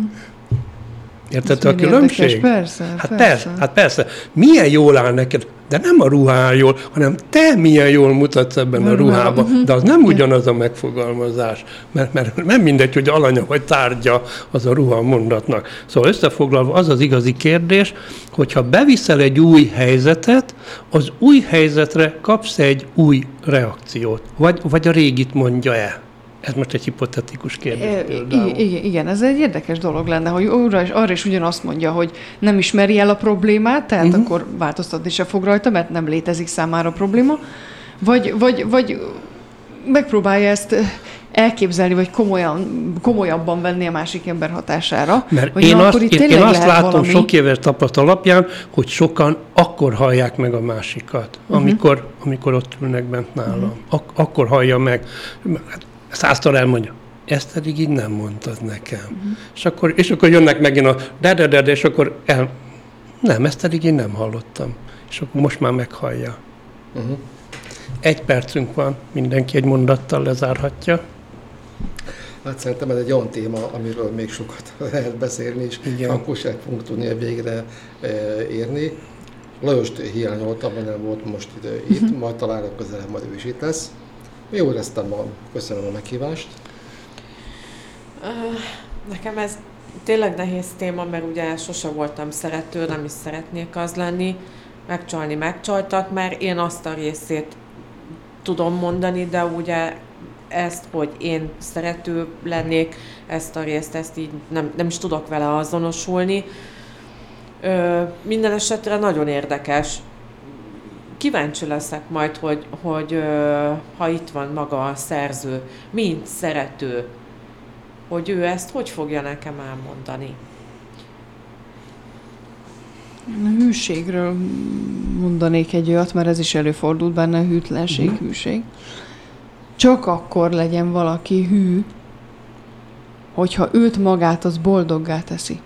Érted a különbség? Érdekes, persze, hát persze. persze. Hát persze. Milyen jól áll neked de nem a ruhán jól, hanem te milyen jól mutatsz ebben a, a ruhában. Uh-huh. De az nem ugyanaz a megfogalmazás, mert, mert nem mindegy, hogy alanya vagy tárgya az a ruha mondatnak. Szóval összefoglalva az az igazi kérdés, hogyha beviszel egy új helyzetet, az új helyzetre kapsz egy új reakciót. Vagy, vagy a régit mondja el. Ez most egy hipotetikus kérdés. E, igen, igen, ez egy érdekes dolog lenne, hogy arra is, arra is ugyanazt mondja, hogy nem ismeri el a problémát, tehát uh-huh. akkor változtatni se fog rajta, mert nem létezik számára probléma, vagy, vagy, vagy megpróbálja ezt elképzelni, vagy komolyan, komolyabban venni a másik ember hatására. Mert hogy én, na, azt, én, én azt látom valami... sok éves tapasztalat alapján, hogy sokan akkor hallják meg a másikat, uh-huh. amikor, amikor ott ülnek bent nálam. Uh-huh. Ak- akkor hallja meg. Hát, százszor elmondja, ezt pedig így nem mondtad nekem. Uh-huh. És, akkor, és akkor jönnek megint a de, de, de, de, és akkor el, nem, ezt pedig én nem hallottam. És akkor most már meghallja. Uh-huh. Egy percünk van, mindenki egy mondattal lezárhatja. Hát szerintem ez egy olyan téma, amiről még sokat lehet beszélni, és Igen. akkor sem fogunk tudni végre e, érni. Lajost hiányoltam, mert nem volt most ide, itt, uh-huh. majd talán a közelebb majd ő is itt lesz. Jó éreztem ma, köszönöm a meghívást. Nekem ez tényleg nehéz téma, mert ugye sose voltam szerető, nem is szeretnék az lenni. Megcsalni megcsaltak, mert én azt a részét tudom mondani, de ugye ezt, hogy én szerető lennék, ezt a részt, ezt így nem, nem is tudok vele azonosulni. Ö, minden esetre nagyon érdekes. Kíváncsi leszek majd, hogy, hogy ha itt van maga a szerző, mint szerető, hogy ő ezt hogy fogja nekem elmondani. A hűségről mondanék egy olyat, mert ez is előfordult benne, hűtlenség, uh-huh. hűség. Csak akkor legyen valaki hű, hogyha őt magát az boldoggá teszi.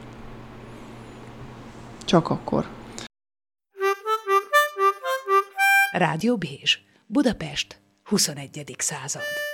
Csak akkor. Rádió Bézs, Budapest, 21. század.